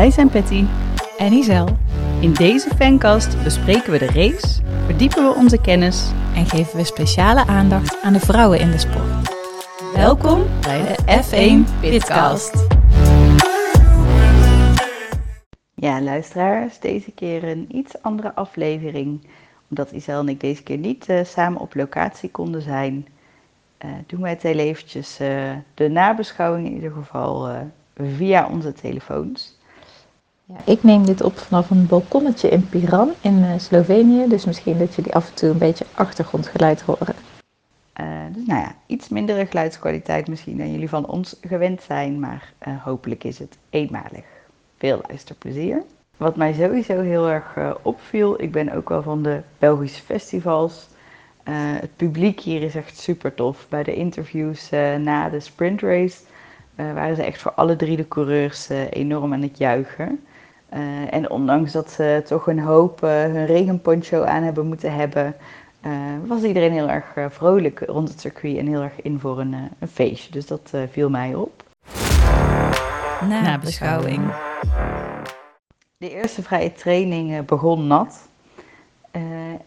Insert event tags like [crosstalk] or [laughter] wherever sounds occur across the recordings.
Wij zijn Patty en Isel. In deze fancast bespreken we de race, verdiepen we onze kennis en geven we speciale aandacht aan de vrouwen in de sport. Welkom bij de F1 Pitcast. Ja, luisteraars, deze keer een iets andere aflevering. Omdat Isel en ik deze keer niet uh, samen op locatie konden zijn, uh, doen wij het heel eventjes uh, de nabeschouwing in ieder geval via onze telefoons. Ja, ik neem dit op vanaf een balkonnetje in Piran in uh, Slovenië. Dus misschien dat jullie af en toe een beetje achtergrondgeluid horen. Uh, dus nou ja, iets mindere geluidskwaliteit misschien dan jullie van ons gewend zijn. Maar uh, hopelijk is het eenmalig. Veel luisterplezier. Wat mij sowieso heel erg opviel, ik ben ook wel van de Belgische festivals. het publiek hier is echt super tof. Bij de interviews na de sprintrace waren ze echt voor alle drie de coureurs enorm aan het juichen. Uh, en ondanks dat ze toch een hoop uh, hun regenponcho aan hebben moeten hebben, uh, was iedereen heel erg vrolijk rond het circuit en heel erg in voor een, een feestje. Dus dat viel mij op. Nabeschouwing. De eerste vrije training begon nat.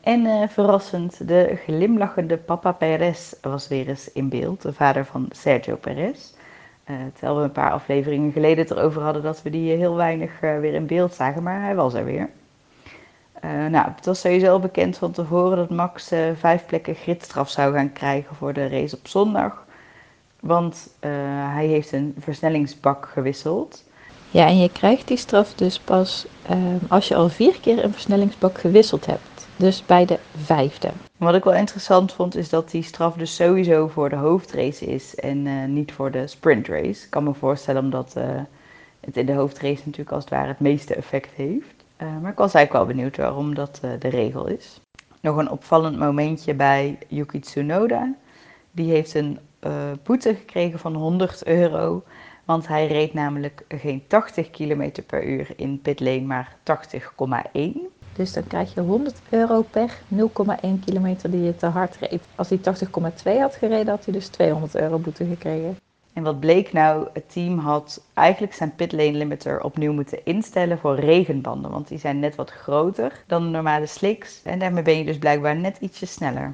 en verrassend, de glimlachende papa Perez was weer eens in beeld, de vader van Sergio Perez. Uh, terwijl we een paar afleveringen geleden het erover hadden dat we die heel weinig uh, weer in beeld zagen, maar hij was er weer. Nou, het was sowieso bekend van tevoren dat Max vijf plekken gridstraf zou gaan krijgen voor de race op zondag. Want hij heeft een versnellingsbak gewisseld. Ja, en je krijgt die straf dus pas als je al vier keer een versnellingsbak gewisseld hebt. Dus bij de vijfde. Wat ik wel interessant vond, is dat die straf dus sowieso voor de hoofdrace is en uh, niet voor de sprintrace. Ik kan me voorstellen omdat uh, het in de hoofdrace natuurlijk als het ware het meeste effect heeft. Uh, maar ik was eigenlijk wel benieuwd waarom dat de regel is. Nog een opvallend momentje bij Yuki Tsunoda. Die heeft een boete gekregen van 100 euro. Want hij reed namelijk geen 80 km per uur in pitlane, maar 80,1. Dus dan krijg je 100 euro per 0,1 kilometer die je te hard reed. Als hij 80,2 had gereden, had hij dus 200 euro boete gekregen. En wat bleek nou? Het team had eigenlijk zijn pitlane limiter opnieuw moeten instellen voor regenbanden. Want die zijn net wat groter dan de normale slicks. En daarmee ben je dus blijkbaar net ietsje sneller.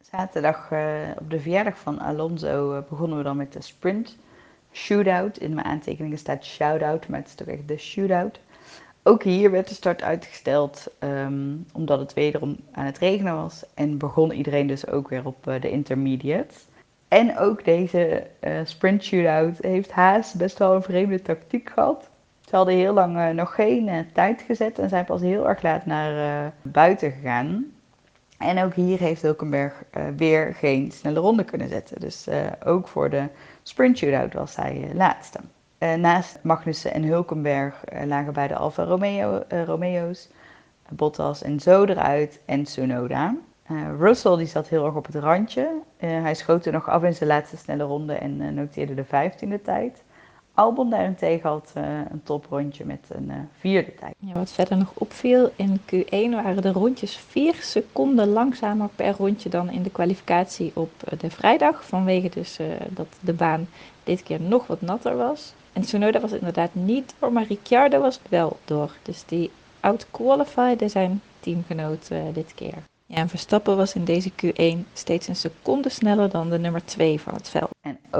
Zaterdag uh, op de verjaardag van Alonso uh, begonnen we dan met de sprint shootout. In mijn aantekeningen staat shoutout, maar het is toch echt de shootout. Ook hier werd de start uitgesteld um, omdat het wederom aan het regenen was. En begon iedereen dus ook weer op uh, de intermediate. En ook deze uh, sprint shootout heeft Haas best wel een vreemde tactiek gehad. Ze hadden heel lang uh, nog geen tijd gezet en zijn pas heel erg laat naar buiten gegaan. En ook hier heeft Hulkenberg weer geen snelle ronde kunnen zetten. Dus ook voor de sprint shootout was hij laatste. Uh, naast Magnussen en Hulkenberg uh, lagen bij de Alfa Romeo, uh, Romeo's Bottas en zo eruit en Tsunoda. Russell die zat heel erg op het randje. hij schoot er nog af in zijn laatste snelle ronde en noteerde de vijftiende tijd. Albon daarentegen had een toprondje met een vierde tijd. Ja, wat verder nog opviel, in Q1 waren de rondjes 4 seconden langzamer per rondje dan in de kwalificatie op de vrijdag. Vanwege dus dat de baan dit keer nog wat natter was. En Tsunoda was inderdaad niet door, maar Ricciardo was wel door. Dus die outqualifiede zijn teamgenoot dit keer. Ja, en Verstappen was in deze Q1 steeds een seconde sneller dan de nummer 2 van het veld.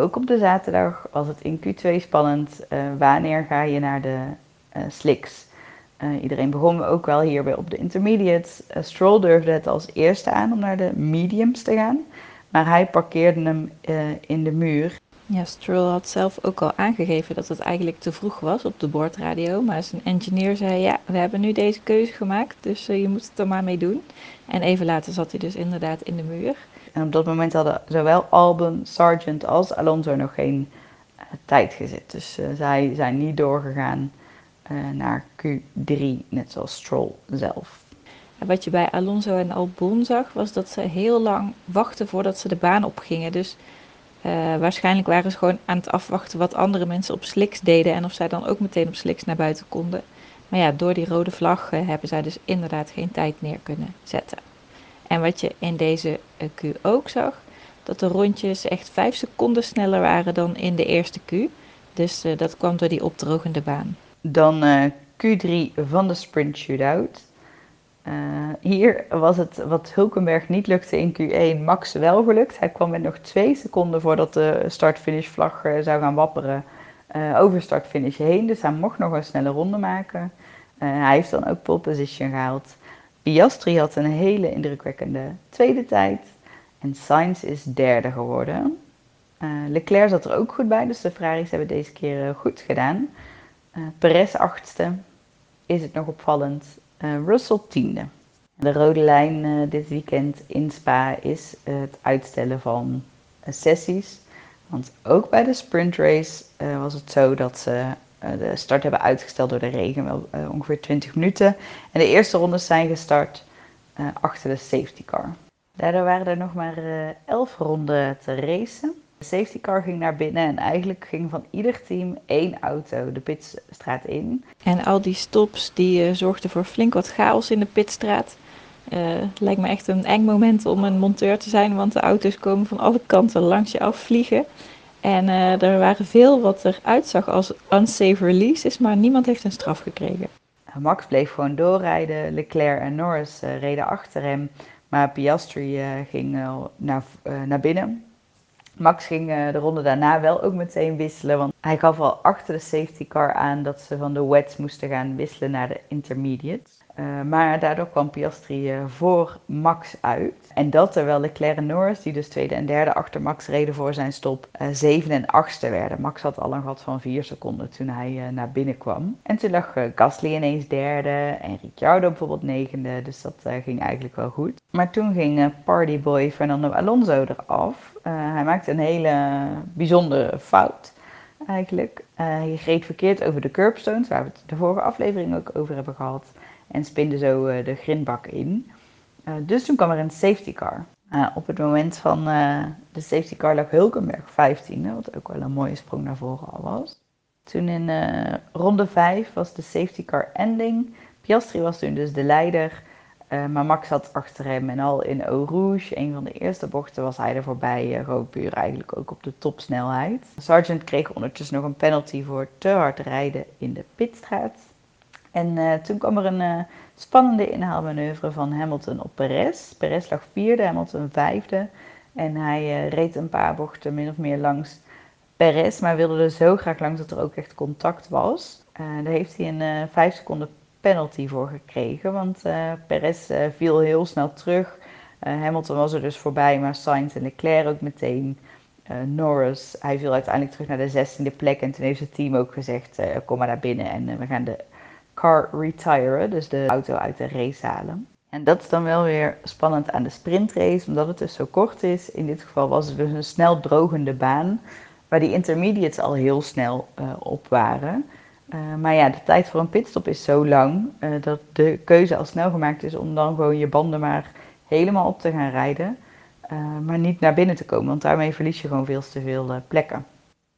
Ook op de zaterdag was het in Q2 spannend. Uh, wanneer ga je naar de uh, slicks? iedereen begon ook wel hierbij op de intermediates. Stroll durfde het als eerste aan om naar de mediums te gaan. Maar hij parkeerde hem in de muur. Ja, Stroll had zelf ook al aangegeven dat het eigenlijk te vroeg was op de boordradio. Maar zijn engineer zei, ja, we hebben nu deze keuze gemaakt, dus je moet het er maar mee doen. En even later zat hij dus inderdaad in de muur. En op dat moment hadden zowel Albon, Sargent als Alonso nog geen uh, tijd gezet. Dus uh, zij zijn niet doorgegaan naar Q3, net zoals Stroll zelf. En wat je bij Alonso en Albon zag, was dat ze heel lang wachten voordat ze de baan opgingen. Dus waarschijnlijk waren ze gewoon aan het afwachten wat andere mensen op slicks deden en of zij dan ook meteen op slicks naar buiten konden. Maar ja, door die rode vlag hebben zij dus inderdaad geen tijd neer kunnen zetten. En wat je in deze uh, Q ook zag, dat de rondjes echt 5 seconden sneller waren dan in de eerste Q. Dus dat kwam door die opdrogende baan. Dan Q3 van de sprint shootout. Uh, hier was het wat Hulkenberg niet lukte in Q1, Max wel gelukt. Hij kwam met nog twee seconden voordat de start-finish vlag zou gaan wapperen over start-finish heen. Dus hij mocht nog een snelle ronde maken. hij heeft dan ook pole position gehaald. Piastri had een hele indrukwekkende tweede tijd. En Sainz is derde geworden. Uh, Leclerc zat er ook goed bij, dus de Ferraris hebben deze keer uh, goed gedaan. Uh, Perez achtste, is het nog opvallend. Russell tiende. De rode lijn dit weekend in Spa is het uitstellen van sessies. Want ook bij de sprintrace was het zo dat ze de start hebben uitgesteld door de regen, wel ongeveer 20 minuten. En de eerste rondes zijn gestart achter de safety car. Daardoor waren er nog maar 11 ronden te racen. De safety car ging naar binnen en eigenlijk ging van ieder team één auto de pitstraat in. En al die stops die uh, zorgden voor flink wat chaos in de pitstraat. Uh, lijkt me echt een eng moment om een monteur te zijn, want de auto's komen van alle kanten langs je af vliegen. En uh, er waren veel wat eruit zag als unsafe releases, maar niemand heeft een straf gekregen. Max bleef gewoon doorrijden. Leclerc en Norris reden achter hem. Maar Piastri ging naar, naar binnen. Max ging eh, de ronde daarna wel ook meteen wisselen, want hij gaf al achter de safety car aan dat ze van de wets moesten gaan wisselen naar de intermediates. Uh, maar daardoor kwam Piastri uh, voor Max uit. En dat terwijl Leclerc en Norris, die dus tweede en derde achter Max reden voor zijn stop, uh, zevende en achtste werden. Max had al een gat van vier seconden toen hij naar binnen kwam. En toen lag Gasly ineens derde en Ricciardo bijvoorbeeld negende. Dus dat ging eigenlijk wel goed. Maar toen ging partyboy Fernando Alonso eraf. hij maakte een hele bijzondere fout eigenlijk. hij reed verkeerd over de curbstones, waar we het de vorige aflevering ook over hebben gehad en spinde zo eh, de grindbak in. Eh, dus toen kwam er een safety car. Uh, op het moment van de safety car lag Hulkenberg 15, wat ook wel een mooie sprong naar voren al was. Toen in ronde 5 was de safety car ending. Piastri was toen dus de leider, maar Max zat achter hem en al in Eau Rouge, een van de eerste bochten, was hij er voorbij, puur eigenlijk ook op de topsnelheid. Sargent kreeg ondertussen nog een penalty voor te hard rijden in de pitstraat. En uh, toen kwam er een uh, spannende inhaalmanoeuvre van Hamilton op Perez. Perez lag vierde, Hamilton vijfde. En hij uh, reed een paar bochten min of meer langs Perez, maar wilde er zo graag langs dat er ook echt contact was. daar heeft hij een vijf seconden penalty voor gekregen, want Perez viel heel snel terug. Hamilton was er dus voorbij, maar Sainz en Leclerc ook meteen. Norris, hij viel uiteindelijk terug naar de zestiende plek en toen heeft het team ook gezegd, kom maar naar binnen en we gaan de car retiren, dus de auto uit de race halen. En dat is dan wel weer spannend aan de sprintrace, omdat het dus zo kort is. In dit geval was het dus een snel drogende baan, waar die intermediates al heel snel uh, op waren. Uh, maar ja, de tijd voor een pitstop is zo lang uh, dat de keuze al snel gemaakt is om dan gewoon je banden maar helemaal op te gaan rijden. maar niet naar binnen te komen, want daarmee verlies je gewoon veel te veel plekken.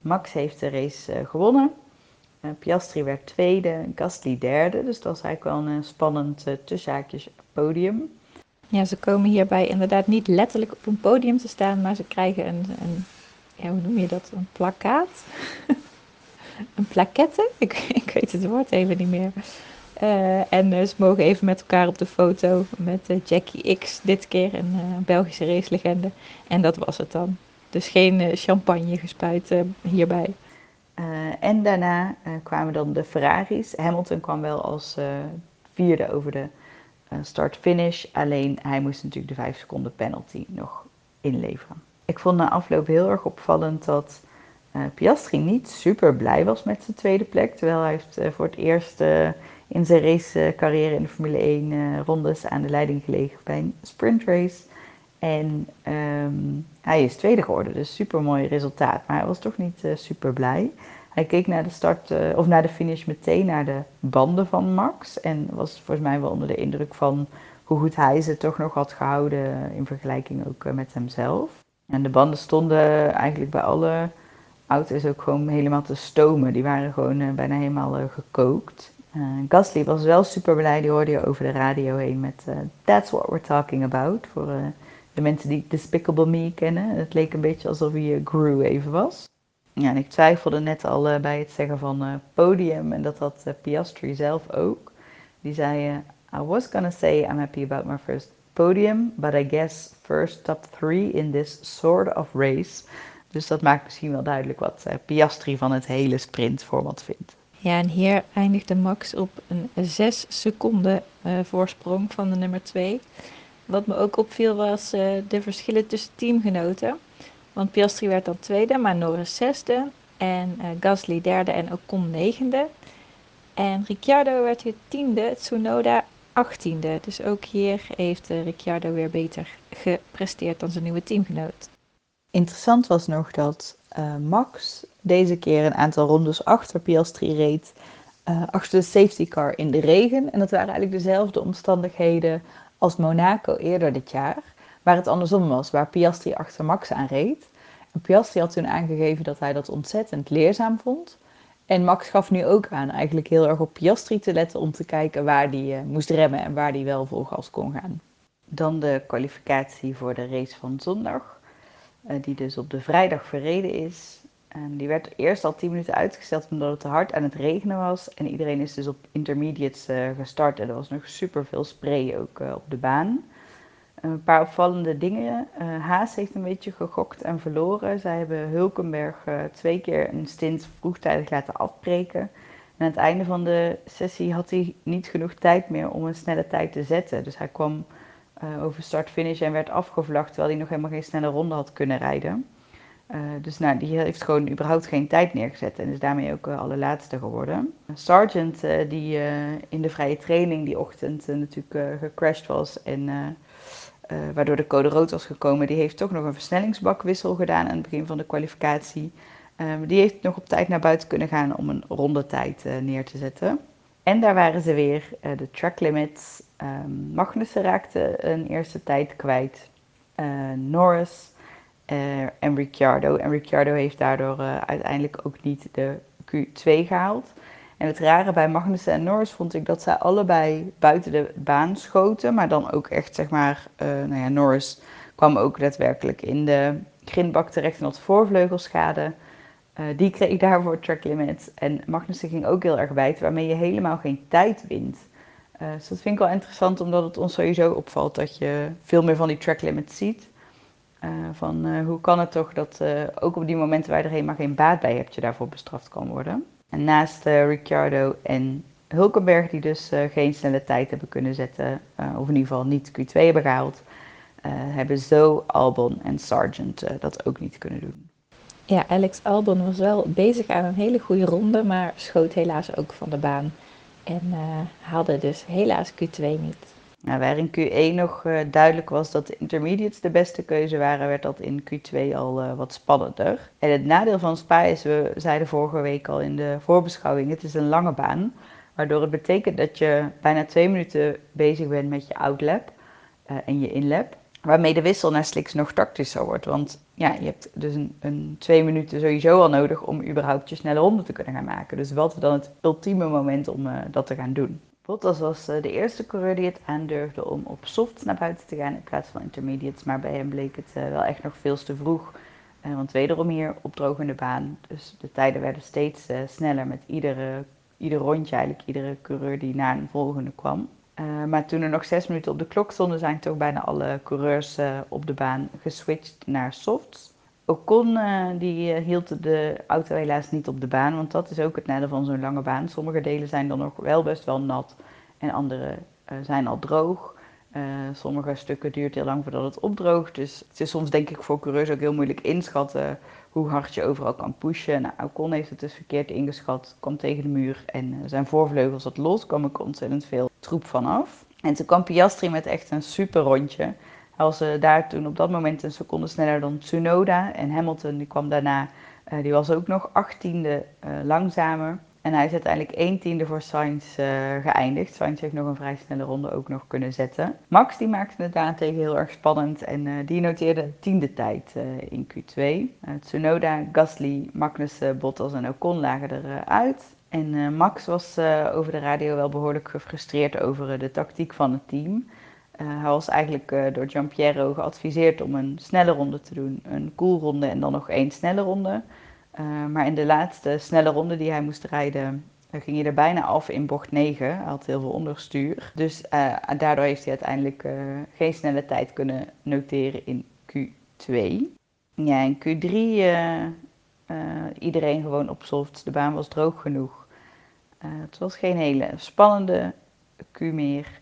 Max heeft de race gewonnen. Uh, Piastri werd tweede, Gasly derde. Dus dat was eigenlijk wel een eh, spannend uh, tussenhaakjes podium. Ja, ze komen hierbij inderdaad niet letterlijk op een podium te staan, maar ze krijgen een, een ja, hoe noem je dat, een plakkaat? [laughs] een plakette? [laughs] Ik, ik weet het woord even niet meer. En ze mogen even met elkaar op de foto met Jackie X, dit keer een Belgische racelegende. En dat was het dan. Dus geen champagne gespuit hierbij. Uh, en daarna uh, kwamen dan de Ferraris. Hamilton kwam wel als uh, vierde over de start-finish. Alleen hij moest natuurlijk de 5 seconden penalty nog inleveren. Ik vond na afloop heel erg opvallend dat Piastri niet super blij was met zijn tweede plek. Terwijl hij heeft voor het eerst in zijn racecarrière in de Formule 1 rondes aan de leiding gelegen bij een sprintrace. En um, hij is tweede geworden, dus super mooi resultaat. Maar hij was toch niet uh, super blij. Hij keek naar de start uh, of naar de finish meteen naar de banden van Max. En was volgens mij wel onder de indruk van hoe goed hij ze toch nog had gehouden in vergelijking ook uh, met hemzelf. En de banden stonden eigenlijk bij alle auto's ook gewoon helemaal te stomen. Die waren gewoon bijna helemaal gekookt. Gasly was wel super blij, die hoorde je over de radio heen met That's what we're talking about. Voor de mensen die Despicable Me kennen. Het leek een beetje alsof hij Gru even was. Ja, en ik twijfelde net al bij het zeggen van podium en dat had Piastri zelf ook. Die zei, I was gonna say I'm happy about my first podium, but I guess first top three in this sort of race. Dus dat maakt misschien wel duidelijk wat Piastri van het hele sprintformat vindt. Ja, en hier eindigde Max op een 6 seconden voorsprong van de nummer 2. Wat me ook opviel was uh, de verschillen tussen teamgenoten. Want Piastri werd dan tweede, maar Norris zesde. En uh, Gasly derde en Ocon negende. En Ricciardo werd weer tiende, Tsunoda achttiende. Dus ook hier heeft Ricciardo weer beter gepresteerd dan zijn nieuwe teamgenoot. Interessant was nog dat Max deze keer een aantal rondes achter Piastri reed. Achter de safety car in de regen. En dat waren eigenlijk dezelfde omstandigheden als Monaco eerder dit jaar. Waar het andersom was, waar Piastri achter Max aan reed. En Piastri had toen aangegeven dat hij dat ontzettend leerzaam vond. En Max gaf nu ook aan eigenlijk heel erg op Piastri te letten om te kijken waar hij uh, moest remmen en waar hij wel vol gas kon gaan. Dan de kwalificatie voor de race van zondag, uh, die dus op de vrijdag verreden is. En die werd eerst al 10 minuten uitgesteld omdat het te hard aan het regenen was. En iedereen is dus op intermediates uh, gestart. En er was nog super veel spray ook uh, op de baan. Een paar opvallende dingen. Uh, Haas heeft een beetje gegokt en verloren. Zij hebben Hulkenberg twee keer een stint vroegtijdig laten afbreken. En aan het einde van de sessie had hij niet genoeg tijd meer om een snelle tijd te zetten. Dus hij kwam over start-finish en werd afgevlacht terwijl hij nog helemaal geen snelle ronde had kunnen rijden. Uh, dus nou, die heeft gewoon überhaupt geen tijd neergezet en is daarmee ook uh, allerlaatste geworden. Sargent, uh, die in de vrije training die ochtend natuurlijk gecrashed was en waardoor de code rood was gekomen, die heeft toch nog een versnellingsbakwissel gedaan aan het begin van de kwalificatie. die heeft nog op tijd naar buiten kunnen gaan om een rondetijd neer te zetten. En daar waren ze weer, de track limits. Um, Magnussen raakte een eerste tijd kwijt. Norris en Ricciardo. En Ricciardo heeft daardoor uh, uiteindelijk ook niet de Q2 gehaald. En het rare bij Magnussen en Norris vond ik dat zij allebei buiten de baan schoten. Maar dan ook echt, zeg maar, uh, nou ja, Norris kwam ook daadwerkelijk in de grindbak terecht en had voorvleugelschade. die kreeg daarvoor track limit. En Magnussen ging ook heel erg bijten, waarmee je helemaal geen tijd wint. dus dat vind ik wel interessant, omdat het ons sowieso opvalt dat je veel meer van die track limits ziet. Uh, van uh, hoe kan het toch dat uh, ook op die momenten waar je er helemaal geen baat bij hebt, je daarvoor bestraft kan worden. En naast Ricciardo en Hulkenberg, die dus geen snelle tijd hebben kunnen zetten, of in ieder geval niet Q2 hebben gehaald, hebben Zo, Albon en Sargent dat ook niet kunnen doen. Ja, Alex Albon was wel bezig aan een hele goede ronde, maar schoot helaas ook van de baan. En haalde dus helaas Q2 niet. Nou, waar in Q1 nog uh, duidelijk was dat de intermediates de beste keuze waren, werd dat in Q2 al uh, wat spannender. En het nadeel van Spa is, we zeiden vorige week al in de voorbeschouwing, het is een lange baan. Waardoor het betekent dat je bijna twee minuten bezig bent met je outlap uh, en je inlap. Waarmee de wissel naar slicks nog tactischer wordt. Want ja, je hebt dus een, een, twee minuten sowieso al nodig om überhaupt je snelle ronde te kunnen gaan maken. Dus wat dan het ultieme moment om dat te gaan doen? Bottas was eh, de eerste coureur die het aandurfde om op soft naar buiten te gaan in plaats van intermediates. Maar bij hem bleek het eh, wel echt nog veel te vroeg. Uh, want wederom hier opdrogende baan. Dus de tijden werden steeds sneller met iedere, ieder rondje, eigenlijk iedere coureur die naar een volgende kwam. maar toen er nog zes minuten op de klok stonden, zijn toch bijna alle coureurs op de baan geswitcht naar softs. Ocon uh, die uh, hield de auto helaas niet op de baan, want dat is ook het nadeel van zo'n lange baan. Sommige delen zijn dan nog wel best wel nat en andere uh, zijn al droog. sommige stukken duurt heel lang voordat het opdroogt. Dus het is soms denk ik voor coureurs ook heel moeilijk inschatten hoe hard je overal kan pushen. Nou, Ocon heeft het dus verkeerd ingeschat, kwam tegen de muur en zijn voorvleugel zat los, kwam er ontzettend veel troep vanaf. En toen kwam Piastri met echt een super rondje. Was uh, daar toen op dat moment een seconde sneller dan Tsunoda. En Hamilton die kwam daarna, uh, die was ook nog achttiende uh, langzamer. En hij is uiteindelijk één tiende voor Sainz geëindigd. Sainz heeft nog een vrij snelle ronde ook nog kunnen zetten. Max die maakte het daarentegen heel erg spannend en die noteerde tiende tijd in Q2. Tsunoda, Gasly, Magnussen, Bottas en Ocon lagen eruit. En Max was over de radio wel behoorlijk gefrustreerd over de tactiek van het team. Uh, hij was eigenlijk uh, door Giampiero geadviseerd om een snelle ronde te doen, een koelronde en dan nog één snelle ronde. maar in de laatste snelle ronde die hij moest rijden, ging hij er bijna af in bocht 9. Hij had heel veel onderstuur. Dus daardoor heeft hij uiteindelijk geen snelle tijd kunnen noteren in Q2. Ja, in Q3 iedereen gewoon op soft. De baan was droog genoeg. het was geen hele spannende Q meer.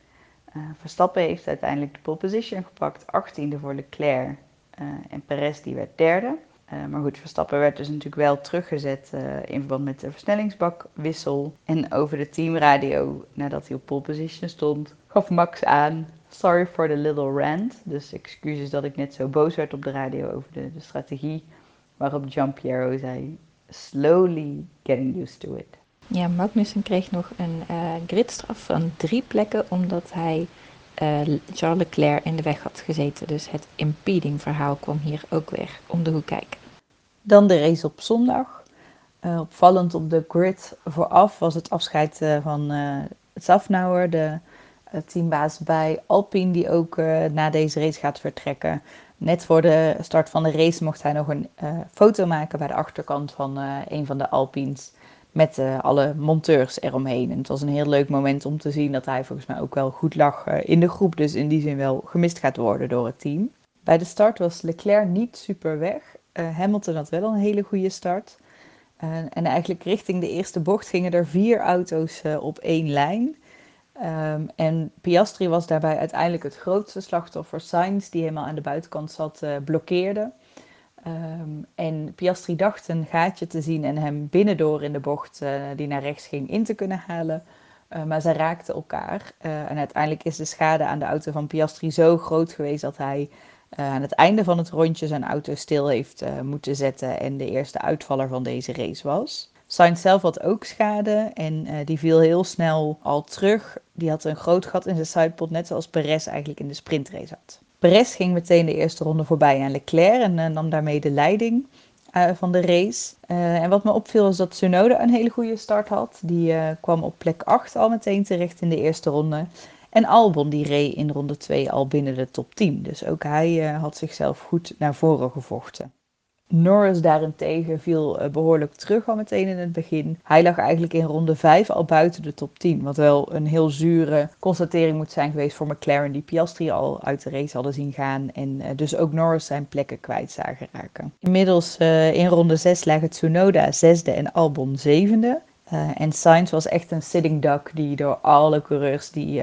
Uh, Verstappen heeft uiteindelijk de pole position gepakt, 18e voor Leclerc uh, en Perez die werd derde. Uh, maar goed, Verstappen werd dus natuurlijk wel teruggezet in verband met de versnellingsbakwissel. En over de teamradio, nadat hij op pole position stond, gaf Max aan: Sorry for the little rant. Dus excuses dat ik net zo boos werd op de radio over de, de strategie. Waarop Giampiero zei: Slowly getting used to it. Ja, Magnussen kreeg nog een uh, gridstraf van drie plekken omdat hij uh, Charles Leclerc in de weg had gezeten. Dus het impeding verhaal kwam hier ook weer om de hoek kijken. Dan de race op zondag. Uh, opvallend op de grid vooraf was het afscheid van Safnauer, de teambaas bij Alpine, die ook na deze race gaat vertrekken. Net voor de start van de race mocht hij nog een foto maken bij de achterkant van een van de Alpines met uh, alle monteurs eromheen. En het was een heel leuk moment om te zien dat hij volgens mij ook wel goed lag uh, in de groep. Dus in die zin wel gemist gaat worden door het team. Bij de start was Leclerc niet super weg. Uh, Hamilton had wel een hele goede start. en eigenlijk richting de eerste bocht gingen er vier auto's op één lijn. Um, en Piastri was daarbij uiteindelijk het grootste slachtoffer. Sainz, die helemaal aan de buitenkant zat, blokkeerde. Um, en Piastri dacht een gaatje te zien en hem binnendoor in de bocht uh, die naar rechts ging in te kunnen halen. Uh, maar ze raakten elkaar. Uh, en uiteindelijk is de schade aan de auto van Piastri zo groot geweest dat hij aan het einde van het rondje zijn auto stil heeft moeten zetten en de eerste uitvaller van deze race was. Sainz zelf had ook schade en die viel heel snel al terug. Die had een groot gat in zijn sidepod, net zoals Perez eigenlijk in de sprintrace had. Perez ging meteen de eerste ronde voorbij aan Leclerc en uh, nam daarmee de leiding uh, van de race. Uh, en wat me opviel is dat Tsunoda een hele goede start had. Die kwam op plek 8 al meteen terecht in de eerste ronde. En Albon die reed in ronde 2 al binnen de top 10. Dus ook hij had zichzelf goed naar voren gevochten. Norris daarentegen viel eh, behoorlijk terug al meteen in het begin. Hij lag eigenlijk in ronde 5 al buiten de top 10. Wat wel een heel zure constatering moet zijn geweest voor McLaren, die Piastri al uit de race hadden zien gaan. En eh, dus ook Norris zijn plekken kwijt zagen raken. Inmiddels uh, in ronde 6 lagen Tsunoda zesde en Albon zevende. Uh, en Sainz was echt een sitting duck die door alle coureurs die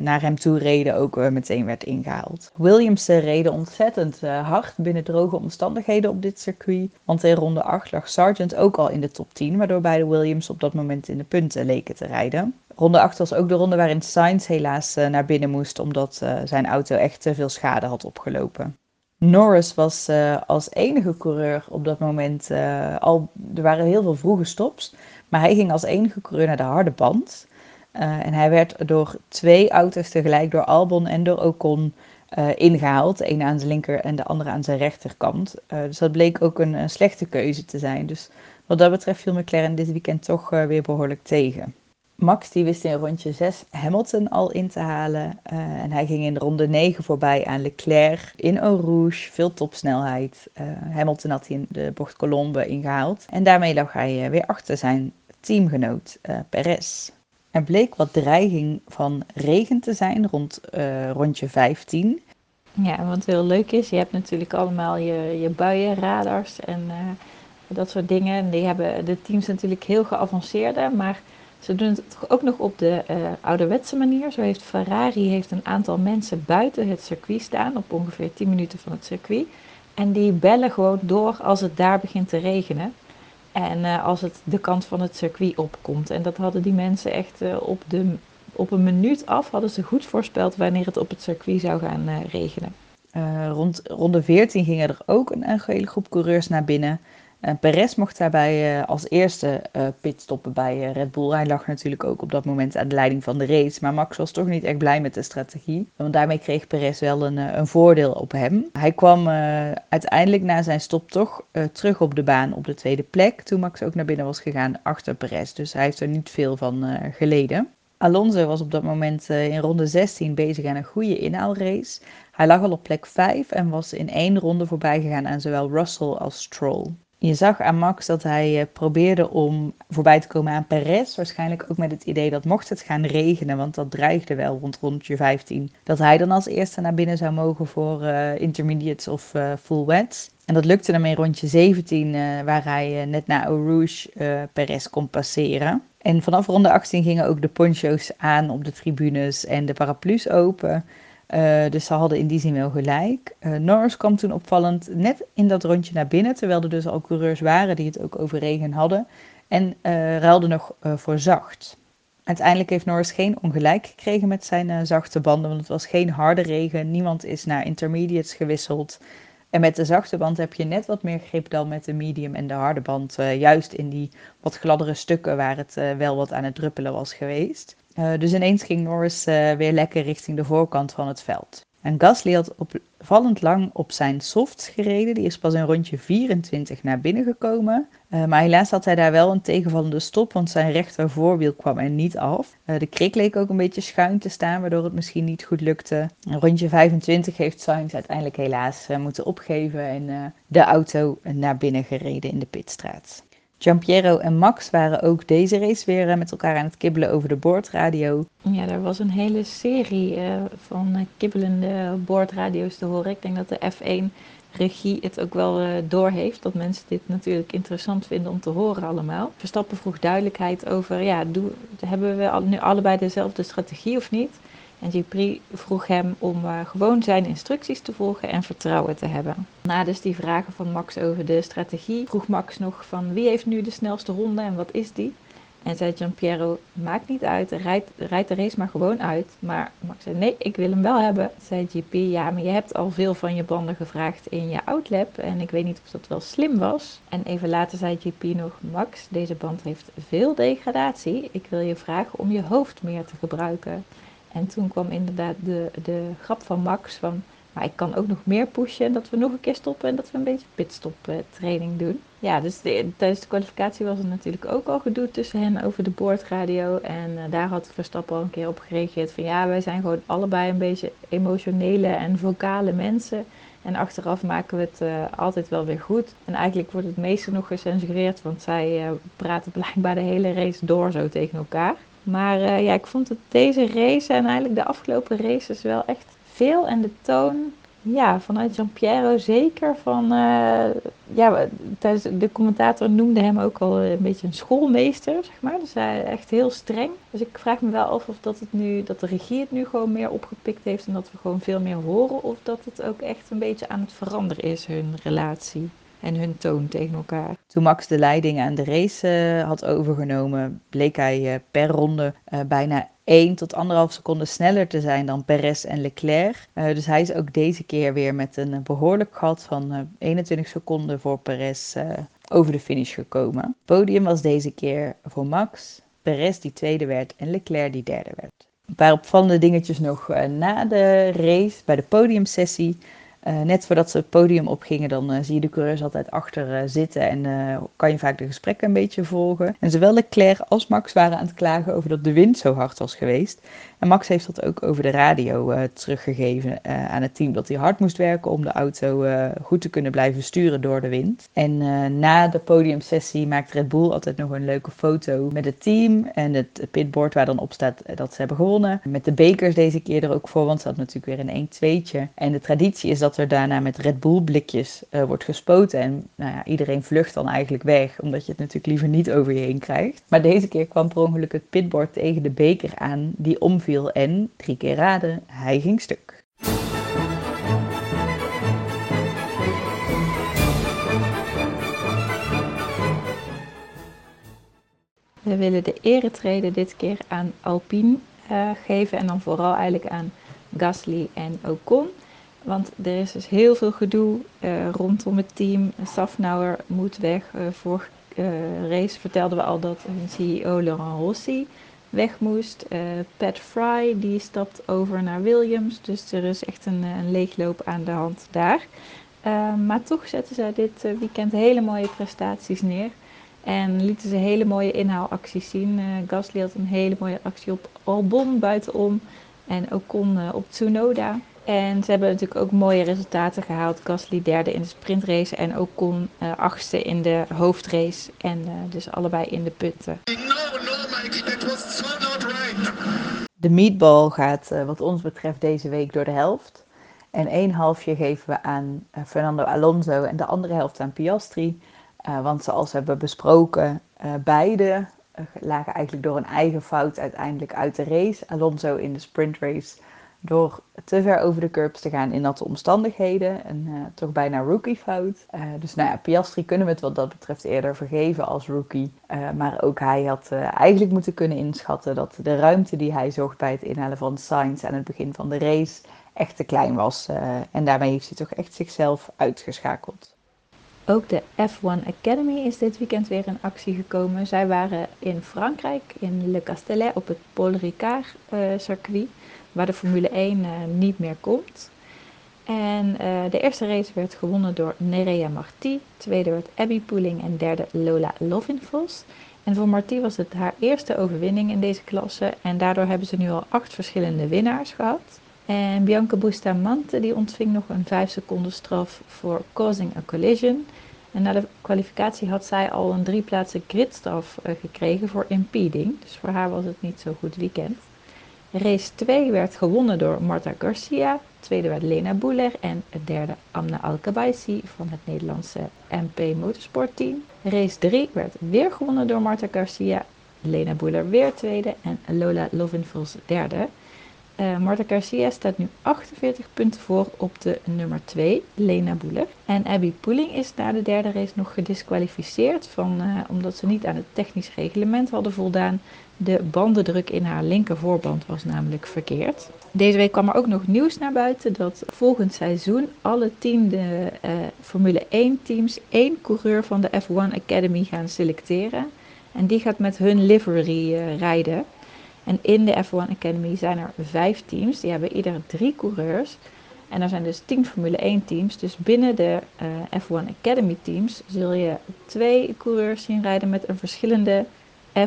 naar hem toe reden ook uh, meteen werd ingehaald. Williams reden ontzettend hard binnen droge omstandigheden op dit circuit. Want in ronde 8 lag Sargent ook al in de top 10, waardoor beide Williams op dat moment in de punten leken te rijden. Ronde 8 was ook de ronde waarin Sainz helaas naar binnen moest, omdat zijn auto echt te veel schade had opgelopen. Norris was als enige coureur op dat moment al. Er waren heel veel vroege stops, maar hij ging als enige coureur naar de harde band. Uh, en hij werd door twee auto's tegelijk, door Albon en door Ocon, uh, ingehaald. Ene aan zijn linker en de andere aan zijn rechterkant. Uh, dus dat bleek ook een, een, slechte keuze te zijn. Dus wat dat betreft viel McLaren dit weekend toch weer behoorlijk tegen. Max die wist in rondje 6 Hamilton al in te halen. en hij ging in ronde 9 voorbij aan Leclerc in Eau Rouge. Veel topsnelheid. Hamilton had hij in de bocht Colombe ingehaald. En daarmee lag hij weer achter zijn teamgenoot Perez. Er bleek wat dreiging van regen te zijn rond uh, rondje 15. Ja, wat heel leuk is, je hebt natuurlijk allemaal je, je buienradars en uh, dat soort dingen. En die hebben de teams natuurlijk heel geavanceerde, maar ze doen het ook nog op de uh, ouderwetse manier. Zo heeft Ferrari heeft een aantal mensen buiten het circuit staan, op ongeveer 10 minuten van het circuit. En die bellen gewoon door als het daar begint te regenen. En uh, als het de kant van het circuit opkomt. En dat hadden die mensen echt uh, op, de, op een minuut af, hadden ze goed voorspeld wanneer het op het circuit zou gaan uh, regenen. rond ronde 14 gingen er ook een hele groep coureurs naar binnen. En Perez mocht daarbij uh, als eerste uh, pitstoppen bij uh, Red Bull. Hij lag natuurlijk ook op dat moment aan de leiding van de race. Maar Max was toch niet echt blij met de strategie. Want daarmee kreeg Perez wel een, een voordeel op hem. Hij kwam uiteindelijk na zijn stop toch terug op de baan op de tweede plek. Toen Max ook naar binnen was gegaan achter Perez. Dus hij heeft er niet veel van geleden. Alonso was op dat moment in ronde 16 bezig aan een goede inhaalrace. Hij lag al op plek 5 en was in één ronde voorbij gegaan aan zowel Russell als Stroll. Je zag aan Max dat hij probeerde om voorbij te komen aan Perez. Waarschijnlijk ook met het idee dat mocht het gaan regenen, want dat dreigde wel rond rondje 15, dat hij dan als eerste naar binnen zou mogen voor intermediates of full wets. En dat lukte hem in rondje 17, waar hij net na Eau Rouge Perez kon passeren. En vanaf ronde 18 gingen ook de poncho's aan op de tribunes en de paraplu's open. Uh, dus ze hadden in die zin wel gelijk. Uh, Norris kwam toen opvallend net in dat rondje naar binnen, terwijl er dus al coureurs waren die het ook over regen hadden. En uh, ruilde nog voor zacht. Uiteindelijk heeft Norris geen ongelijk gekregen met zijn zachte banden, want het was geen harde regen. Niemand is naar intermediates gewisseld. En met de zachte band heb je net wat meer grip dan met de medium en de harde band. Juist in die wat gladdere stukken waar het wel wat aan het druppelen was geweest. Uh, dus ineens ging Norris weer lekker richting de voorkant van het veld. En Gasly had opvallend lang op zijn softs gereden. Die is pas in rondje 24 naar binnen gekomen. Uh, maar helaas had hij daar wel een tegenvallende stop, want zijn rechter voorwiel kwam er niet af. De krik leek ook een beetje schuin te staan, waardoor het misschien niet goed lukte. Rondje 25 heeft Sainz uiteindelijk helaas moeten opgeven en de auto naar binnen gereden in de pitstraat. Giampiero en Max waren ook deze race weer eh, met elkaar aan het kibbelen over de boordradio. Ja, er was een hele serie uh, van uh, kibbelende boordradio's te horen. Ik denk dat de F1-regie het ook wel uh, doorheeft. Dat mensen dit natuurlijk interessant vinden om te horen allemaal. Verstappen vroeg duidelijkheid over, ja, hebben we nu allebei dezelfde strategie of niet? En GP vroeg hem om uh, gewoon zijn instructies te volgen en vertrouwen te hebben. Na dus die vragen van Max over de strategie, vroeg Max nog van wie heeft nu de snelste ronde en wat is die? En zei Giampiero, maakt niet uit, rijd, rijd de race maar gewoon uit. Maar Max zei, nee, ik wil hem wel hebben. Zei GP, ja, maar je hebt al veel van je banden gevraagd in je outlap. En ik weet niet of dat wel slim was. En even later zei GP nog, Max, deze band heeft veel degradatie. Ik wil je vragen om je hoofd meer te gebruiken. En toen kwam inderdaad de, de grap van Max van, maar ik kan ook nog meer pushen en dat we nog een keer stoppen en dat we een beetje pitstop uh, training doen. Ja, dus tijdens de kwalificatie was er natuurlijk ook al gedoe tussen hen over de boordradio. En uh, daar had Verstappen al een keer op gereageerd van ja, wij zijn gewoon allebei een beetje emotionele en vocale mensen. En achteraf maken we het uh, altijd wel weer goed. En eigenlijk wordt het meeste nog gecensureerd, want zij praten blijkbaar de hele race door zo tegen elkaar. Maar uh, ja, ik vond het deze race en eigenlijk de afgelopen races wel echt veel. En de toon, ja, vanuit Jean-Pierre zeker van... Uh, ja, de commentator noemde hem ook al een beetje een schoolmeester, zeg maar. Dus hij echt heel streng. Dus ik vraag me wel af of dat, het nu, dat de regie het nu gewoon meer opgepikt heeft... en dat we gewoon veel meer horen. Of dat het ook echt een beetje aan het veranderen is, hun relatie en hun toon tegen elkaar. Toen Max de leiding aan de race uh, had overgenomen, bleek hij uh, per ronde uh, bijna 1 tot 1,5 seconde sneller te zijn dan Perez en Leclerc. dus hij is ook deze keer weer met een behoorlijk gat van 21 seconden voor Perez over de finish gekomen. Podium was deze keer voor Max, Perez die tweede werd en Leclerc die derde werd. Een paar opvallende dingetjes nog na de race bij de podiumsessie. Uh, net voordat ze het podium opgingen, dan uh, zie je de coureurs altijd achter uh, zitten en kan je vaak de gesprekken een beetje volgen. En zowel Leclerc als Max waren aan het klagen over dat de wind zo hard was geweest. En Max heeft dat ook over de radio teruggegeven aan het team, dat hij hard moest werken om de auto goed te kunnen blijven sturen door de wind. En na de podiumsessie maakt Red Bull altijd nog een leuke foto met het team en het pitboard waar dan op staat dat ze hebben gewonnen. Met de bekers deze keer er ook voor, want ze had natuurlijk weer een 1-2'tje. En de traditie is dat er daarna met Red Bull blikjes wordt gespoten. En nou ja, iedereen vlucht dan eigenlijk weg, omdat je het natuurlijk liever niet over je heen krijgt. Maar deze keer kwam per ongeluk het pitboard tegen de beker aan, die omviel en, drie keer raden, hij ging stuk. We willen de eretreden dit keer aan Alpine uh, geven en dan vooral eigenlijk aan Gasly en Ocon. Want er is dus heel veel gedoe uh, rondom het team. Safnauer moet weg. Uh, vorige uh, race vertelden we al dat hun CEO Laurent Rossi weg moest. Pat Fry die stapt over naar Williams. Dus er is echt een, een leegloop aan de hand daar. maar toch zetten zij dit weekend hele mooie prestaties neer. En lieten ze hele mooie inhaalacties zien. Gasly had een hele mooie actie op Albon buitenom. En Ocon op Tsunoda. En ze hebben natuurlijk ook mooie resultaten gehaald. Gasly derde in de sprintrace en ook kon uh, achtste in de hoofdrace. En uh, dus allebei in de punten. No, no, Mike, was so not right. De meatball gaat uh, wat ons betreft deze week door de helft. En één halfje geven we aan Fernando Alonso en de andere helft aan Piastri. want zoals we hebben besproken, beide lagen eigenlijk door een eigen fout uiteindelijk uit de race. Alonso in de sprintrace door te ver over de curbs te gaan in natte omstandigheden. En uh, toch bijna rookie fout. Uh, dus nou ja, Piastri kunnen we het wat dat betreft eerder vergeven als rookie. Uh, maar ook hij had eigenlijk moeten kunnen inschatten dat de ruimte die hij zocht bij het inhalen van Sainz aan het begin van de race echt te klein was. en daarmee heeft hij toch echt zichzelf uitgeschakeld. Ook de F1 Academy is dit weekend weer in actie gekomen. Zij waren in Frankrijk, in Le Castellet, op het Paul Ricard circuit waar de Formule 1 uh, eh, niet meer komt. En uh, de eerste race werd gewonnen door Nerea Marti, tweede werd Abby Poeling en derde Lola Lovinfos. En voor Marti was het haar eerste overwinning in deze klasse en daardoor hebben ze nu al acht verschillende winnaars gehad. En Bianca Bustamante die ontving nog een 5 seconden straf voor causing a collision. En na de kwalificatie had zij al een drie plaatsen gridstraf uh, gekregen voor impeding. Dus voor haar was het niet zo goed weekend. Race 2 werd gewonnen door Marta Garcia, tweede werd Lena Boeler en derde Amna Alkabaisi van het Nederlandse MP Motorsport Team. Race 3 werd weer gewonnen door Marta Garcia, Lena Boeler weer tweede en Lola Lovinfels derde. Uh, Marta Garcia staat nu 48 punten voor op de nummer 2, Lena Boeler. En Abby Poeling is na de derde race nog gedisqualificeerd van, uh, omdat ze niet aan het technisch reglement hadden voldaan. De bandendruk in haar linker voorband was namelijk verkeerd. Deze week kwam er ook nog nieuws naar buiten dat volgend seizoen alle tien de uh, Formule 1 teams één coureur van de F1 Academy gaan selecteren. En die gaat met hun livery rijden. En in de F1 Academy zijn er vijf teams. Die hebben ieder drie coureurs. En er zijn dus tien Formule 1 teams. Dus binnen de uh, F1 Academy teams zul je twee coureurs zien rijden met een verschillende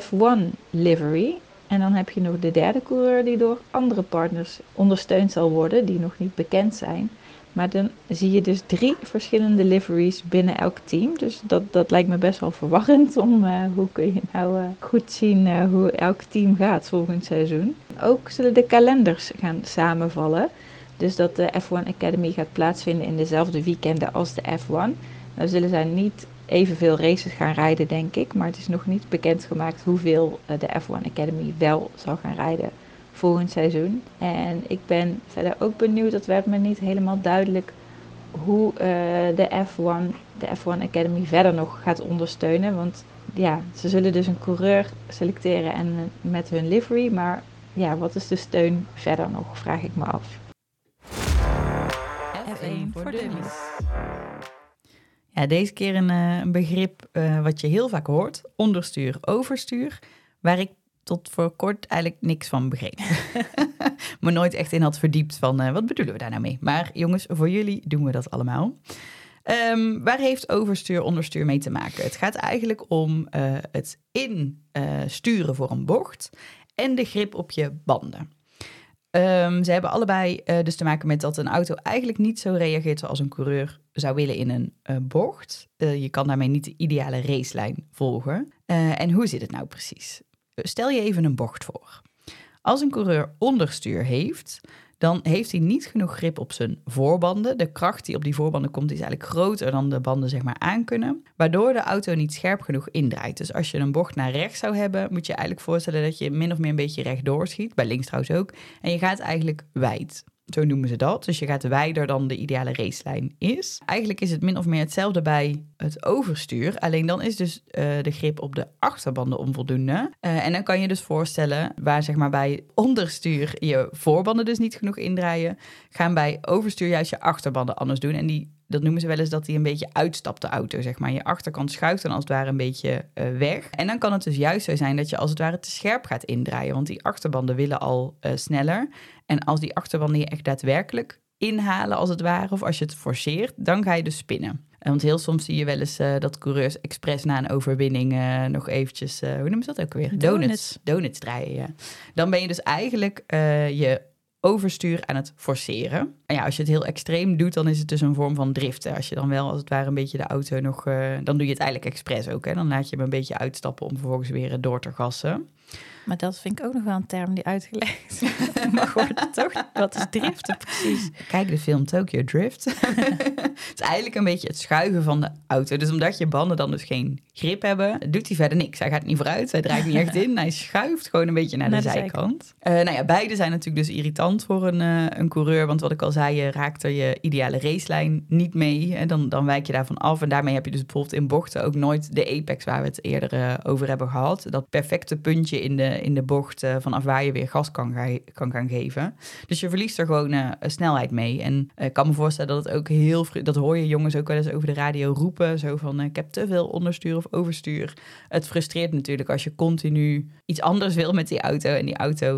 F1 livery. En dan heb je nog de derde coureur die door andere partners ondersteund zal worden, die nog niet bekend zijn. Maar dan zie je dus drie verschillende liveries binnen elk team. Dus dat, dat lijkt me best wel verwarrend om uh, hoe kun je nou uh, goed zien uh, hoe elk team gaat volgend seizoen. Ook zullen de kalenders gaan samenvallen. Dus dat de F1 Academy gaat plaatsvinden in dezelfde weekenden als de F1. Dan zullen zij niet evenveel races gaan rijden, denk ik. Maar het is nog niet bekendgemaakt hoeveel de F1 Academy wel zal gaan rijden volgend seizoen. En ik ben verder ook benieuwd, dat werd me niet helemaal duidelijk, hoe uh, de, F1, de F1 Academy verder nog gaat ondersteunen. Want ja, ze zullen dus een coureur selecteren en met hun livery. Maar ja, wat is de steun verder nog, vraag ik me af. F1 voor Dummies. Ja, deze keer een, een begrip wat je heel vaak hoort: onderstuur, overstuur. Waar ik tot voor kort eigenlijk niks van begreep. [laughs] Me nooit echt in had verdiept van uh, wat bedoelen we daar nou mee. Maar jongens, voor jullie doen we dat allemaal. Um, waar heeft overstuur, onderstuur mee te maken? Het gaat eigenlijk om het insturen voor een bocht en de grip op je banden. Um, ze hebben allebei uh, dus te maken met dat een auto eigenlijk niet zo reageert zoals een coureur zou willen in een uh, bocht. Uh, je kan daarmee niet de ideale racelijn volgen. en hoe zit het nou precies? Stel je even een bocht voor. Als een coureur onderstuur heeft, dan heeft hij niet genoeg grip op zijn voorbanden. De kracht die op die voorbanden komt is eigenlijk groter dan de banden zeg maar aankunnen, waardoor de auto niet scherp genoeg indraait. Dus als je een bocht naar rechts zou hebben, moet je eigenlijk voorstellen dat je min of meer een beetje rechtdoor schiet, bij links trouwens ook, en je gaat eigenlijk wijd. Zo noemen ze dat. Dus je gaat wijder dan de ideale racelijn is. Eigenlijk is het min of meer hetzelfde bij het overstuur. Alleen dan is dus uh, de grip op de achterbanden onvoldoende. Uh, en dan kan je dus voorstellen waar zeg maar bij onderstuur je voorbanden dus niet genoeg indraaien. Gaan bij overstuur juist je achterbanden anders doen. En die dat noemen ze wel eens dat hij een beetje uitstapt, de auto, zeg maar. Je achterkant schuift dan als het ware een beetje uh, weg. En dan kan het dus juist zo zijn dat je als het ware te scherp gaat indraaien. Want die achterbanden willen al uh, sneller. En als die achterbanden je echt daadwerkelijk inhalen, als het ware, of als je het forceert, dan ga je dus spinnen. Want heel soms zie je wel eens uh, dat coureurs expres na een overwinning uh, nog eventjes, uh, hoe noemen ze dat ook weer? Donuts. Donuts draaien, ja. Dan ben je dus eigenlijk je overstuur aan het forceren. En ja, als je het heel extreem doet, dan is het dus een vorm van driften. Als je dan wel als het ware een beetje de auto nog... Uh, dan doe je het eigenlijk expres ook. Hè? Dan laat je hem een beetje uitstappen om vervolgens weer door te gassen. Maar dat vind ik ook nog wel een term die uitgelegd [laughs] mag worden, toch? Wat is driften precies? Kijk de film Tokyo Drift. [laughs] het is eigenlijk een beetje het schuiven van de auto. Dus omdat je banden dan dus geen grip hebben, doet hij verder niks. Hij gaat niet vooruit, hij draait niet echt [laughs] in. Hij schuift gewoon een beetje naar, de, zijkant. Uh, nou ja, beide zijn natuurlijk dus irritant voor een, uh, een coureur. Want wat ik al zei, je raakt er je ideale racelijn niet mee. En dan, dan wijk je daarvan af. En daarmee heb je dus bijvoorbeeld in bochten ook nooit de apex waar we het eerder uh, over hebben gehad. Dat perfecte puntje in de, in de bocht uh, vanaf waar je weer gas kan, kan gaan geven. Dus je verliest er gewoon uh, snelheid mee. En ik kan me voorstellen dat het ook heel... Dat hoor je jongens ook wel eens over de radio roepen. Zo van, ik heb te veel onderstuur of overstuur. Het frustreert natuurlijk als je continu iets anders wil met die auto. En die auto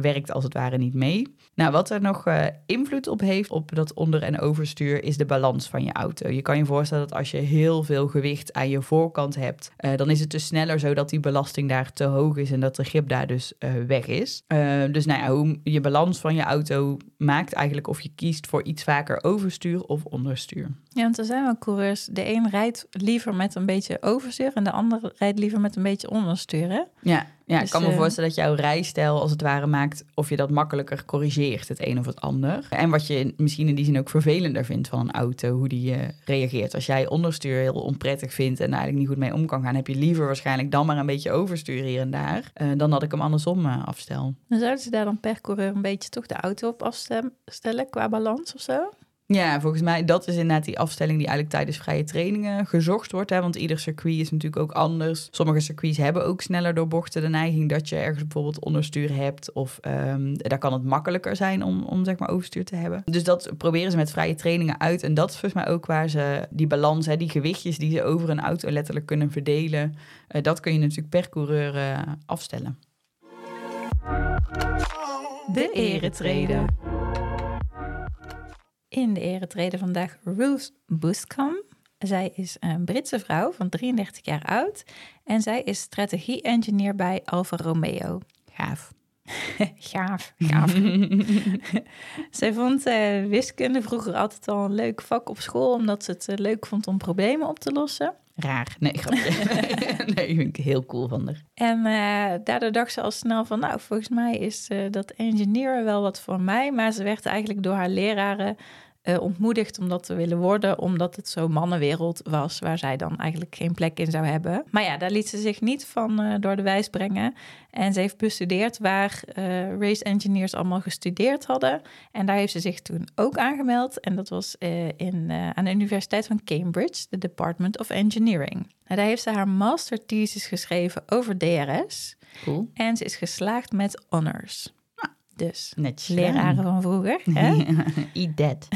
werkt als het ware niet mee. Nou, wat er nog invloed op heeft op dat onder- en overstuur... is de balans van je auto. Je kan je voorstellen dat als je heel veel gewicht aan je voorkant hebt... dan is het dus sneller zo dat die belasting daar te hoog is... dat de grip daar dus uh, weg is. Uh, dus nou ja, hoe je balans van je auto maakt eigenlijk of je kiest voor iets vaker overstuur of onderstuur. Ja, want er zijn wel coureurs. De een rijdt liever met een beetje overstuur en de ander rijdt liever met een beetje onderstuur. Hè? Ja, ja dus, ik kan me uh, voorstellen dat jouw rijstijl als het ware maakt of je dat makkelijker corrigeert, het een of het ander. En wat je misschien in die zin ook vervelender vindt van een auto, hoe die uh, reageert. Als jij onderstuur heel onprettig vindt en eigenlijk niet goed mee om kan gaan, heb je liever waarschijnlijk dan maar een beetje overstuur hier en daar, uh, dan dat ik hem andersom afstel. Dan zouden ze daar dan per coureur een beetje toch de auto op afstellen qua balans of zo? Ja, volgens mij dat is inderdaad die afstelling die eigenlijk tijdens vrije trainingen gezocht wordt. Hè? Want ieder circuit is natuurlijk ook anders. Sommige circuits hebben ook sneller door bochten de neiging dat je ergens bijvoorbeeld onderstuur hebt. Of um, daar kan het makkelijker zijn om, om zeg maar overstuur te hebben. Dus dat proberen ze met vrije trainingen uit. En dat is volgens mij ook waar ze die balans, hè, die gewichtjes die ze over een auto letterlijk kunnen verdelen. Uh, dat kun je natuurlijk per coureur uh, afstellen. De eretreden. In de eretreden vandaag Ruth Buscom. Zij is een Britse vrouw van 33 jaar oud en zij is strategie-engineer bij Alfa Romeo. Gaaf. [laughs] gaaf, gaaf. [laughs] zij vond uh, wiskunde vroeger altijd al een leuk vak op school, omdat ze het uh, leuk vond om problemen op te lossen. Raar. Nee, grapje. [laughs] nee, vind ik heel cool van haar. En uh, daardoor dacht ze al snel van, nou, volgens mij is uh, dat engineer wel wat voor mij. Maar ze werd eigenlijk door haar leraren uh, ontmoedigd om dat te willen worden, omdat het zo'n mannenwereld was waar zij dan eigenlijk geen plek in zou hebben. Maar ja, daar liet ze zich niet van uh, door de wijs brengen. En ze heeft bestudeerd waar uh, race engineers allemaal gestudeerd hadden. En daar heeft ze zich toen ook aangemeld. En dat was in, aan de Universiteit van Cambridge, de Department of Engineering. Nou, daar heeft ze haar master thesis geschreven over DRS. Cool. En ze is geslaagd met honors. Dus Netjes leraren van vroeger. Hè? [laughs] Eat that.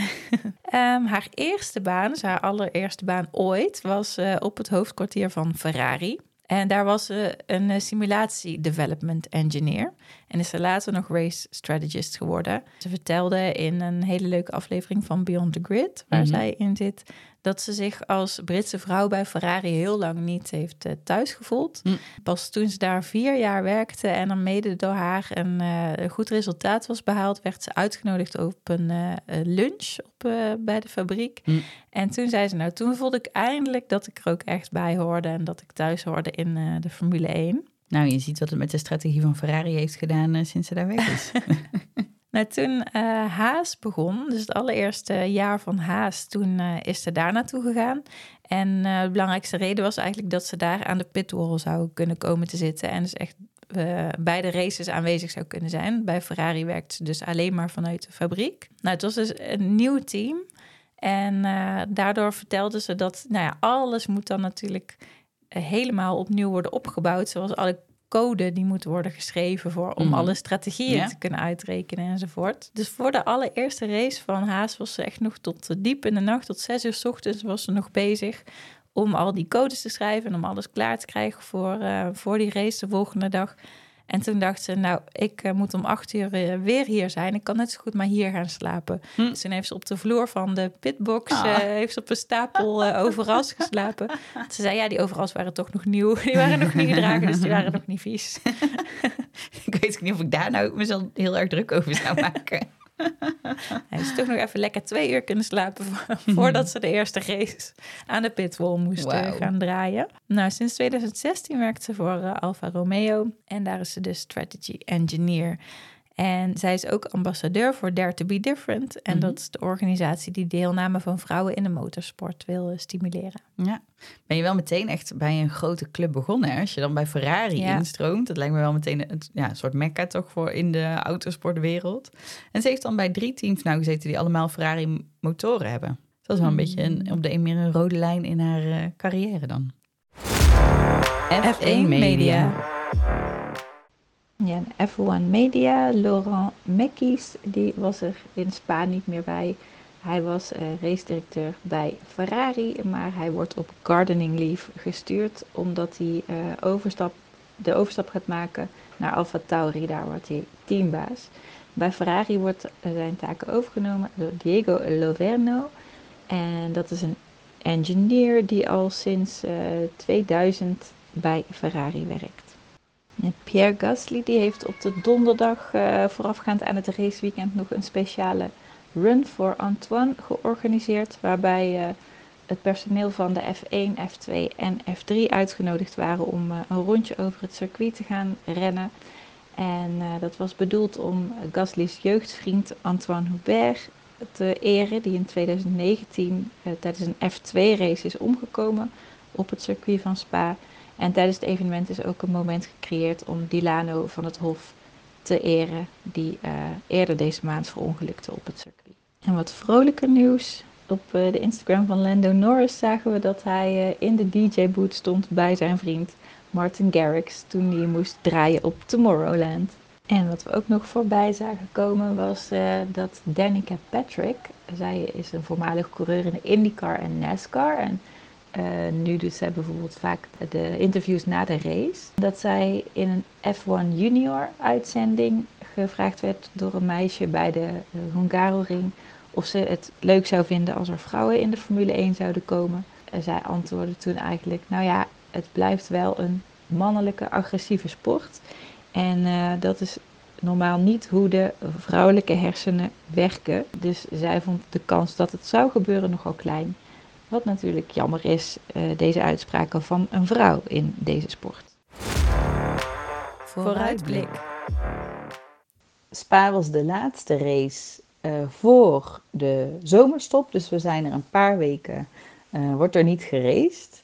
um, [laughs] haar eerste baan, dus haar allereerste baan ooit, was uh, op het hoofdkwartier van Ferrari. En daar was ze een uh, simulatie development engineer. En is ze later nog race strategist geworden. Ze vertelde in een hele leuke aflevering van Beyond the Grid, waar mm -hmm. zij in zit, dat ze zich als Britse vrouw bij Ferrari heel lang niet heeft uh, thuis gevoeld. Mm. Pas toen ze daar vier jaar werkte en dan mede door haar een uh, goed resultaat was behaald, werd ze uitgenodigd op een uh, lunch op, bij de fabriek. Mm. En toen zei ze, nou toen voelde ik eindelijk dat ik er ook echt bij hoorde en dat ik thuis hoorde in de Formule 1. Nou, je ziet wat het met de strategie van Ferrari heeft gedaan sinds ze daar weg is. [laughs] Nou, toen uh, Haas begon, dus het allereerste jaar van Haas, toen uh, is ze daar naartoe gegaan. En de belangrijkste reden was eigenlijk dat ze daar aan de pitwall zou kunnen komen te zitten. En dus echt bij de races aanwezig zou kunnen zijn. Bij Ferrari werkte ze dus alleen maar vanuit de fabriek. Nou, het was dus een nieuw team. En daardoor vertelde ze dat, nou ja, alles moet dan natuurlijk helemaal opnieuw worden opgebouwd. Zoals alle code die moet worden geschreven voor, om mm. alle strategieën ja. te kunnen uitrekenen enzovoort. Dus voor de allereerste race van Haas was ze echt nog tot diep in de nacht, tot zes uur s ochtends was ze nog bezig om al die codes te schrijven en om alles klaar te krijgen voor, uh, voor die race de volgende dag. En toen dacht ze, nou, ik uh, moet om acht uur uh, weer hier zijn. Ik kan net zo goed maar hier gaan slapen. Hm. Dus toen heeft ze op de vloer van de pitbox, ah. heeft ze op een stapel overals geslapen. [laughs] Ze zei, ja, die overals waren toch nog nieuw. Die waren nog niet gedragen, dus die waren nog niet vies. [laughs] ik weet niet of ik daar nou mezelf heel erg druk over zou [laughs] maken. [laughs] Hij is toch nog even lekker twee uur kunnen slapen [laughs] voordat ze de eerste race aan de pitwall moesten gaan draaien. Nou, sinds 2016 werkt ze voor uh, Alfa Romeo en daar is ze de strategy engineer. En zij is ook ambassadeur voor Dare to Be Different. En mhm. dat is de organisatie die deelname van vrouwen in de motorsport wil eh, stimuleren. Ja, ben je wel meteen echt bij een grote club begonnen. Hè? Als je dan bij Ferrari instroomt, dat lijkt me wel meteen een, ja, een soort mekka toch voor in de autosportwereld. En ze heeft dan bij drie teams nou gezeten die allemaal Ferrari motoren hebben. Dat is wel een beetje een, mm. op de een meer een rode lijn in haar uh, carrière dan. F1 Media. Ja, F1 Media, Laurent Mekkies, die was er in Spa niet meer bij. Hij was uh, race-directeur bij Ferrari, maar hij wordt op gardening leave gestuurd omdat hij uh, overstap, de overstap gaat maken naar Alfa Tauri. Daar wordt hij teambaas. Bij Ferrari wordt zijn taken overgenomen door Diego Loverno. En dat is een engineer die al sinds uh, eh, 2000 bij Ferrari werkt. Pierre Gasly die heeft op de donderdag uh, voorafgaand aan het raceweekend nog een speciale Run for Antoine georganiseerd. Waarbij uh, het personeel van de F1, F2 en F3 uitgenodigd waren om uh, een rondje over het circuit te gaan rennen. En dat was bedoeld om Gasly's jeugdvriend Antoine Hubert te eren, die in 2019 tijdens een F2-race is omgekomen op het circuit van Spa. En tijdens het evenement is ook een moment gecreëerd om Dilano van het Hof te eren, die uh, eerder deze maand verongelukte op het circuit. En wat vrolijker nieuws. Op uh, de Instagram van Lando Norris zagen we dat hij uh, in de DJ-boot stond bij zijn vriend Martin Garrix toen hij moest draaien op Tomorrowland. En wat we ook nog voorbij zagen komen was dat Danica Patrick, zij is een voormalig coureur in de IndyCar en NASCAR. En uh, nu doet zij bijvoorbeeld vaak de interviews na de race. Dat zij in een F1 Junior uitzending gevraagd werd door een meisje bij de uh, Hungaroring of ze het leuk zou vinden als er vrouwen in de Formule 1 zouden komen. En zij antwoordde toen eigenlijk, nou ja, het blijft wel een mannelijke agressieve sport. En uh, dat is normaal niet hoe de vrouwelijke hersenen werken. Dus zij vond de kans dat het zou gebeuren nogal klein. Wat natuurlijk jammer is, uh, deze uitspraken van een vrouw in deze sport. Vooruitblik. Spa was de laatste race uh, voor de zomerstop. Dus we zijn er een paar weken, uh, wordt er niet geraced.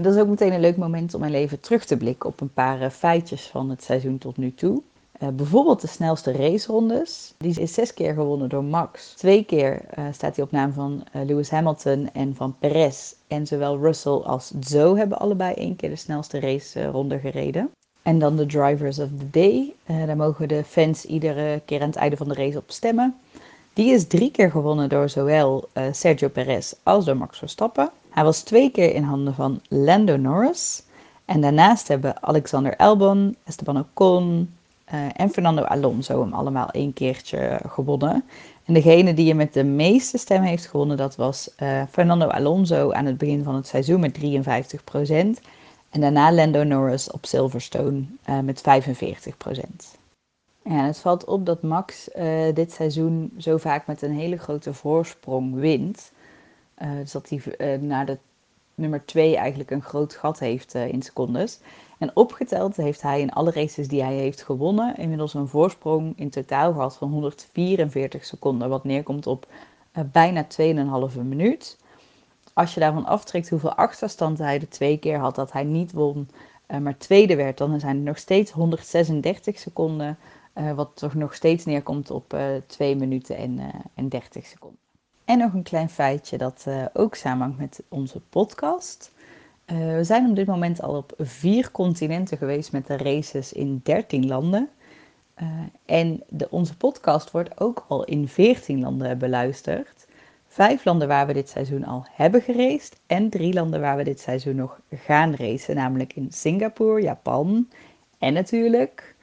dat is ook meteen een leuk moment om mijn leven terug te blikken op een paar feitjes van het seizoen tot nu toe. Uh, bijvoorbeeld de snelste racerondes. Die is zes keer gewonnen door Max. Twee keer uh, staat hij op naam van uh, Lewis Hamilton en van Perez. En zowel Russell als Zoe hebben allebei één keer de snelste raceronde gereden. En dan de Drivers of the Day. daar mogen de fans iedere keer aan het einde van de race op stemmen. Die is drie keer gewonnen door zowel Sergio Perez als door Max Verstappen. Hij was twee keer in handen van Lando Norris. En daarnaast hebben Alexander Albon, Esteban Ocon, uh, en Fernando Alonso hem allemaal één keertje gewonnen. En degene die je met de meeste stemmen heeft gewonnen, dat was uh, Fernando Alonso aan het begin van het seizoen met 53%. En daarna Lando Norris op Silverstone met 45%. Ja, het valt op dat Max dit seizoen zo vaak met een hele grote voorsprong wint. dus dat hij naar de nummer 2 eigenlijk een groot gat heeft in secondes. En opgeteld heeft hij in alle races die hij heeft gewonnen inmiddels een voorsprong in totaal gehad van 144 seconden, wat neerkomt op uh, bijna 2,5 minuut. Als je daarvan aftrekt hoeveel achterstand hij de twee keer had dat hij niet won, uh, maar tweede werd, dan zijn er nog steeds 136 seconden, uh, wat toch nog steeds neerkomt op 2 minuten en, en 30 seconden. En nog een klein feitje dat ook samenhangt met onze podcast. Uh, we zijn op dit moment al op vier continenten geweest met de races in 13 landen. Uh, en de, onze podcast wordt ook al in 14 landen beluisterd. Vijf landen waar we dit seizoen al hebben geraced en drie landen waar we dit seizoen nog gaan racen. Namelijk in Singapore, Japan en natuurlijk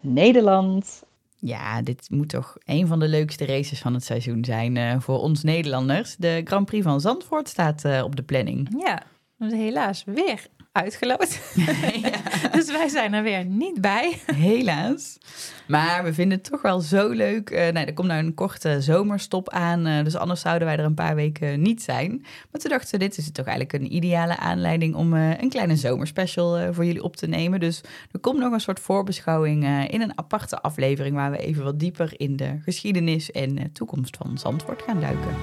Nederland. Ja, dit moet toch een van de leukste races van het seizoen zijn uh, voor ons Nederlanders. De Grand Prix van Zandvoort staat uh, op de planning. Ja, helaas weer uitgeloot. [laughs] [laughs] dus wij zijn er weer niet bij. Helaas. Maar we vinden het toch wel zo leuk. Uh, nee, er komt nou een korte zomerstop aan. Uh, dus anders zouden wij er een paar weken niet zijn. Maar toen dachten we, dit is toch eigenlijk een ideale aanleiding om uh, een kleine zomerspecial voor jullie op te nemen. Dus er komt nog een soort voorbeschouwing in een aparte aflevering waar we even wat dieper in de geschiedenis en toekomst van Zandvoort gaan duiken.